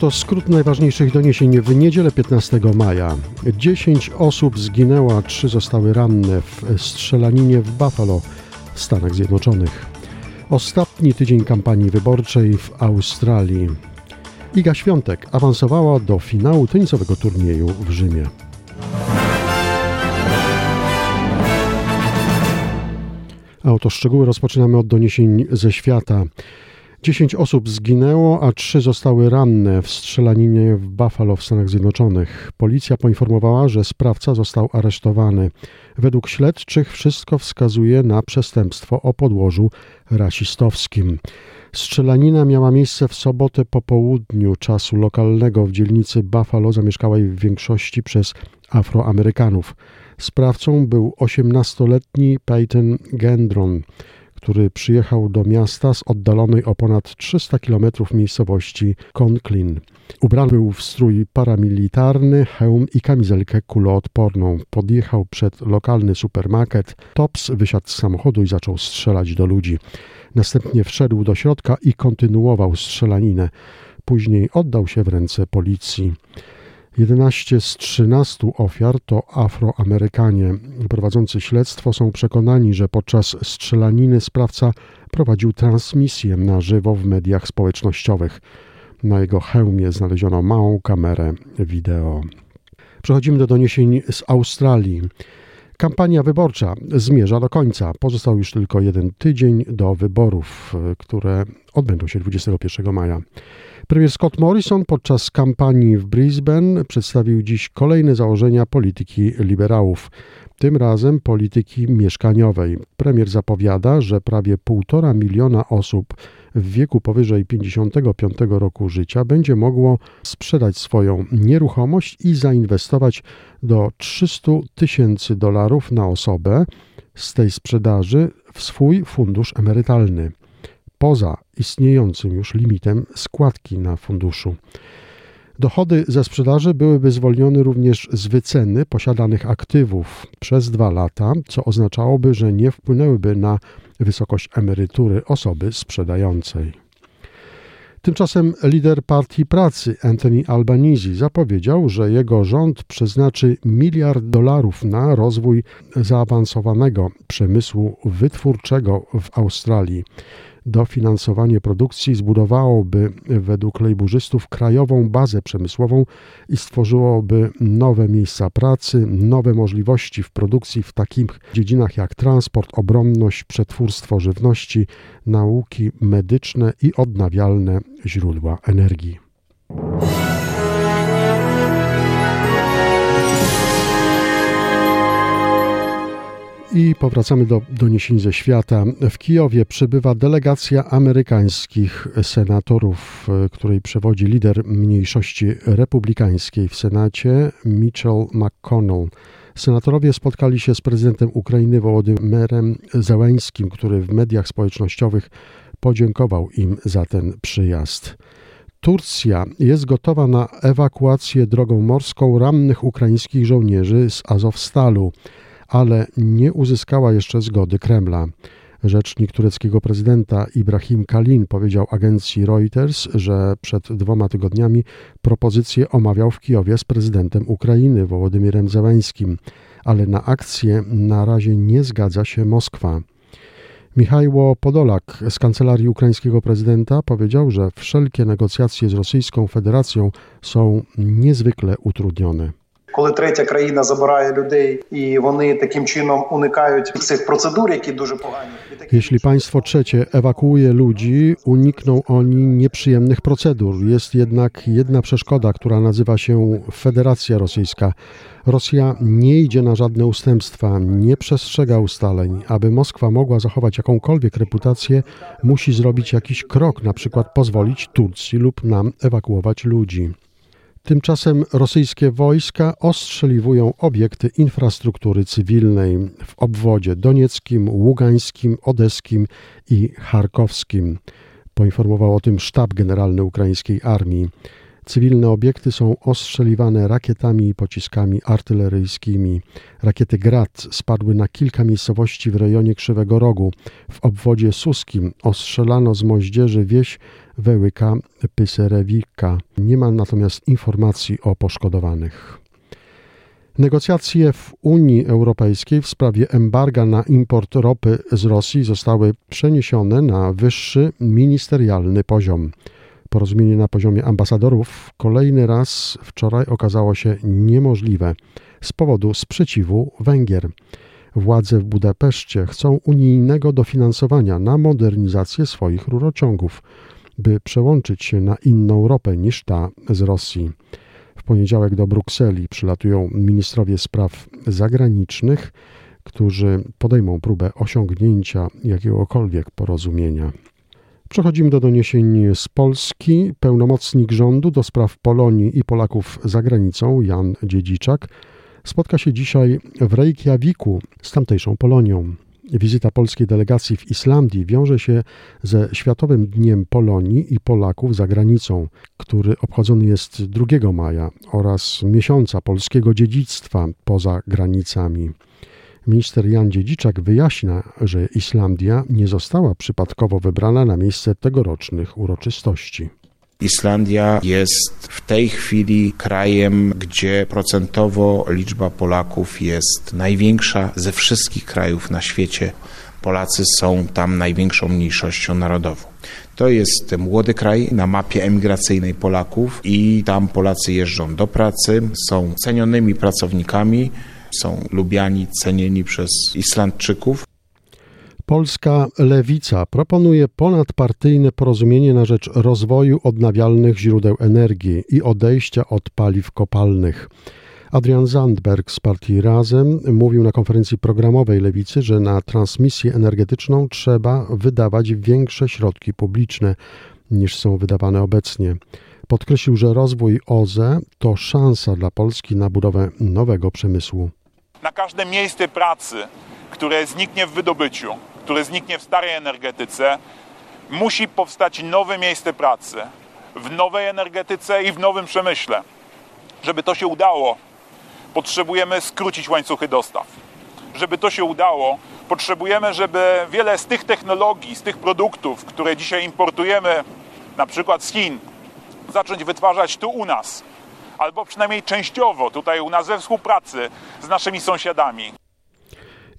Oto skrót najważniejszych doniesień w niedzielę 15 maja. 10 osób zginęło, a 3 zostały ranne w strzelaninie w Buffalo w Stanach Zjednoczonych. Ostatni tydzień kampanii wyborczej w Australii. Iga Świątek awansowała do finału tenisowego turnieju w Rzymie. A oto szczegóły rozpoczynamy od doniesień ze świata. 10 osób zginęło, a 3 zostały ranne w strzelaninie w Buffalo w Stanach Zjednoczonych. Policja poinformowała, że sprawca został aresztowany. Według śledczych wszystko wskazuje na przestępstwo o podłożu rasistowskim. Strzelanina miała miejsce w sobotę po południu czasu lokalnego w dzielnicy Buffalo, zamieszkałej w większości przez Afroamerykanów. Sprawcą był 18-letni Peyton Gendron który przyjechał do miasta z oddalonej o ponad 300 km miejscowości Conklin. Ubrany był w strój paramilitarny, hełm i kamizelkę kuloodporną. Podjechał przed lokalny supermarket. Tops wysiadł z samochodu i zaczął strzelać do ludzi. Następnie wszedł do środka i kontynuował strzelaninę. Później oddał się w ręce policji. 11 z 13 ofiar to Afroamerykanie. Prowadzący śledztwo są przekonani, że podczas strzelaniny sprawca prowadził transmisję na żywo w mediach społecznościowych. Na jego hełmie znaleziono małą kamerę wideo. Przechodzimy do doniesień z Australii. Kampania wyborcza zmierza do końca. Pozostał już tylko jeden tydzień do wyborów, które odbędą się 21 maja. Premier Scott Morrison podczas kampanii w Brisbane przedstawił dziś kolejne założenia polityki liberałów, tym razem polityki mieszkaniowej. Premier zapowiada, że prawie półtora miliona osób w wieku powyżej 55 roku życia będzie mogło sprzedać swoją nieruchomość i zainwestować do 300 tysięcy dolarów na osobę z tej sprzedaży w swój fundusz emerytalny poza istniejącym już limitem składki na funduszu. Dochody ze sprzedaży byłyby zwolnione również z wyceny posiadanych aktywów przez dwa lata, co oznaczałoby, że nie wpłynęłyby na wysokość emerytury osoby sprzedającej. Tymczasem lider Partii Pracy Anthony Albanese zapowiedział, że jego rząd przeznaczy miliard dolarów na rozwój zaawansowanego przemysłu wytwórczego w Australii. Dofinansowanie produkcji zbudowałoby według lejburzystów krajową bazę przemysłową i stworzyłoby nowe miejsca pracy, nowe możliwości w produkcji w takich dziedzinach jak transport, obronność, przetwórstwo żywności, nauki medyczne i odnawialne źródła energii. I powracamy do doniesień ze świata. W Kijowie przybywa delegacja amerykańskich senatorów, której przewodzi lider mniejszości republikańskiej w Senacie Mitchell McConnell. Senatorowie spotkali się z prezydentem Ukrainy Wołodymyrem Zełęńskim, który w mediach społecznościowych podziękował im za ten przyjazd. Turcja jest gotowa na ewakuację drogą morską rannych ukraińskich żołnierzy z Azowstalu ale nie uzyskała jeszcze zgody Kremla. Rzecznik tureckiego prezydenta Ibrahim Kalin powiedział agencji Reuters, że przed dwoma tygodniami propozycję omawiał w Kijowie z prezydentem Ukrainy Wołodymirem Zełańskim, ale na akcję na razie nie zgadza się Moskwa. Michajło Podolak z kancelarii ukraińskiego prezydenta powiedział, że wszelkie negocjacje z Rosyjską Federacją są niezwykle utrudnione Коли третя країна забирає людей і вони таким чином unikають цих процедур, які дуже погані. Jeśli państwo trzecie ewakuuje ludzi, unikną oni nieprzyjemnych procedur. Jest jednak jedna przeszkoda, która nazywa się Federacja Rosyjska. Rosja nie idzie na żadne ustępstwa, nie przestrzega ustaleń. Aby Moskwa mogła zachować jakąkolwiek reputację, musi zrobić jakiś krok, na przykład pozwolić Turcji lub nam ewakuować ludzi. Tymczasem rosyjskie wojska ostrzeliwują obiekty infrastruktury cywilnej w obwodzie donieckim, ługańskim, odeskim i charkowskim. Poinformował o tym sztab generalny ukraińskiej armii. Cywilne obiekty są ostrzeliwane rakietami i pociskami artyleryjskimi. Rakiety Grad spadły na kilka miejscowości w rejonie Krzywego Rogu. W obwodzie suskim ostrzelano z moździerzy wieś Wełyka Pyserewika. Nie ma natomiast informacji o poszkodowanych. Negocjacje w Unii Europejskiej w sprawie embarga na import ropy z Rosji zostały przeniesione na wyższy ministerialny poziom. Porozumienie na poziomie ambasadorów kolejny raz wczoraj okazało się niemożliwe z powodu sprzeciwu Węgier. Władze w Budapeszcie chcą unijnego dofinansowania na modernizację swoich rurociągów, by przełączyć się na inną ropę niż ta z Rosji. W poniedziałek do Brukseli przylatują ministrowie spraw zagranicznych, którzy podejmą próbę osiągnięcia jakiegokolwiek porozumienia. Przechodzimy do doniesień z Polski. Pełnomocnik rządu do spraw Polonii i Polaków za granicą, Jan Dziedziczak, spotka się dzisiaj w Reykjaviku z tamtejszą Polonią. Wizyta polskiej delegacji w Islandii wiąże się ze Światowym Dniem Polonii i Polaków za granicą, który obchodzony jest 2 maja oraz miesiąca polskiego dziedzictwa poza granicami. Minister Jan Dziedziczak wyjaśnia, że Islandia nie została przypadkowo wybrana na miejsce tegorocznych uroczystości. Islandia jest w tej chwili krajem, gdzie procentowo liczba Polaków jest największa ze wszystkich krajów na świecie. Polacy są tam największą mniejszością narodową. To jest młody kraj na mapie emigracyjnej Polaków i tam Polacy jeżdżą do pracy, są cenionymi pracownikami, są lubiani, cenieni przez Islandczyków. Polska lewica proponuje ponadpartyjne porozumienie na rzecz rozwoju odnawialnych źródeł energii i odejścia od paliw kopalnych. Adrian Zandberg z partii Razem mówił na konferencji programowej Lewicy, że na transmisję energetyczną trzeba wydawać większe środki publiczne niż są wydawane obecnie. Podkreślił, że rozwój OZE to szansa dla Polski na budowę nowego przemysłu. Na każde miejsce pracy, które zniknie w wydobyciu, które zniknie w starej energetyce, musi powstać nowe miejsce pracy w nowej energetyce i w nowym przemyśle. Żeby to się udało, potrzebujemy skrócić łańcuchy dostaw. Żeby to się udało, potrzebujemy, żeby wiele z tych technologii, z tych produktów, które dzisiaj importujemy, na przykład z Chin, zacząć wytwarzać tu u nas, albo przynajmniej częściowo tutaj u nas we współpracy z naszymi sąsiadami.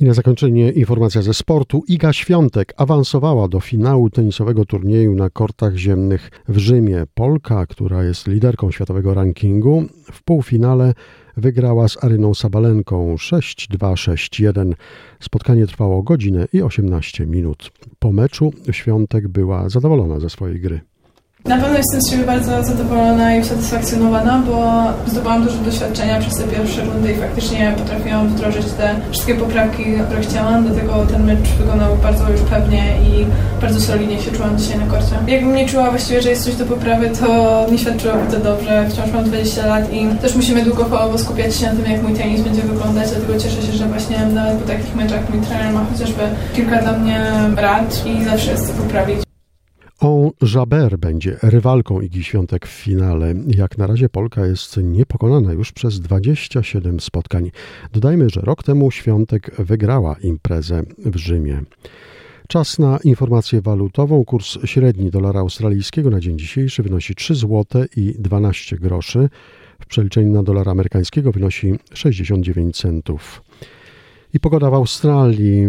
I na zakończenie informacja ze sportu. Iga Świątek awansowała do finału tenisowego turnieju na kortach ziemnych w Rzymie. Polka, która jest liderką światowego rankingu, w półfinale wygrała z Aryną Sabalenką 6-2-6-1. Spotkanie trwało godzinę i 18 minut. Po meczu Świątek była zadowolona ze swojej gry. Na pewno jestem z siebie bardzo zadowolona i usatysfakcjonowana, bo zdobyłam dużo doświadczenia przez te pierwsze rundy i faktycznie potrafiłam wdrożyć te wszystkie poprawki, które chciałam, dlatego ten mecz wyglądał bardzo już pewnie i bardzo solidnie się czułam dzisiaj na korcie. Jakbym nie czuła właściwie, że jest coś do poprawy, to nie świadczyłoby to dobrze. Wciąż mam 20 lat i też musimy długofalowo skupiać się na tym, jak mój tenis będzie wyglądać, dlatego cieszę się, że właśnie nawet po takich meczach mój trener ma chociażby kilka dla mnie rad i zawsze jest poprawić. On Jaber będzie rywalką Igi Świątek w finale. Jak na razie Polka jest niepokonana już przez 27 spotkań. Dodajmy, że rok temu Świątek wygrała imprezę w Rzymie. Czas na informację walutową. Kurs średni dolara australijskiego na dzień dzisiejszy wynosi 3 zł i 12 groszy. W przeliczeniu na dolara amerykańskiego wynosi 69 centów. I pogoda w Australii.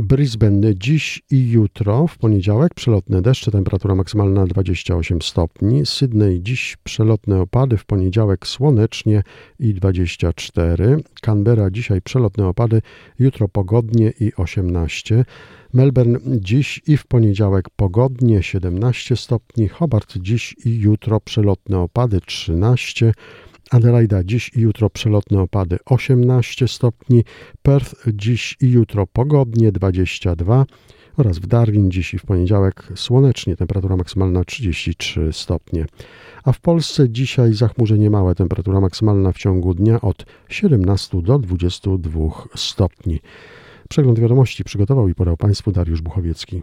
Brisbane dziś i jutro, w poniedziałek przelotne deszcze, temperatura maksymalna 28 stopni. Sydney dziś przelotne opady, w poniedziałek słonecznie i 24. Canberra dzisiaj przelotne opady, jutro pogodnie i 18. Melbourne dziś i w poniedziałek pogodnie 17 stopni. Hobart dziś i jutro przelotne opady 13. Adelaida dziś i jutro przelotne opady 18 stopni, Perth dziś i jutro pogodnie 22, oraz w Darwin dziś i w poniedziałek słonecznie, temperatura maksymalna 33 stopnie. A w Polsce dzisiaj zachmurzenie małe, temperatura maksymalna w ciągu dnia od 17 do 22 stopni. Przegląd wiadomości przygotował i podał Państwu Dariusz Buchowiecki.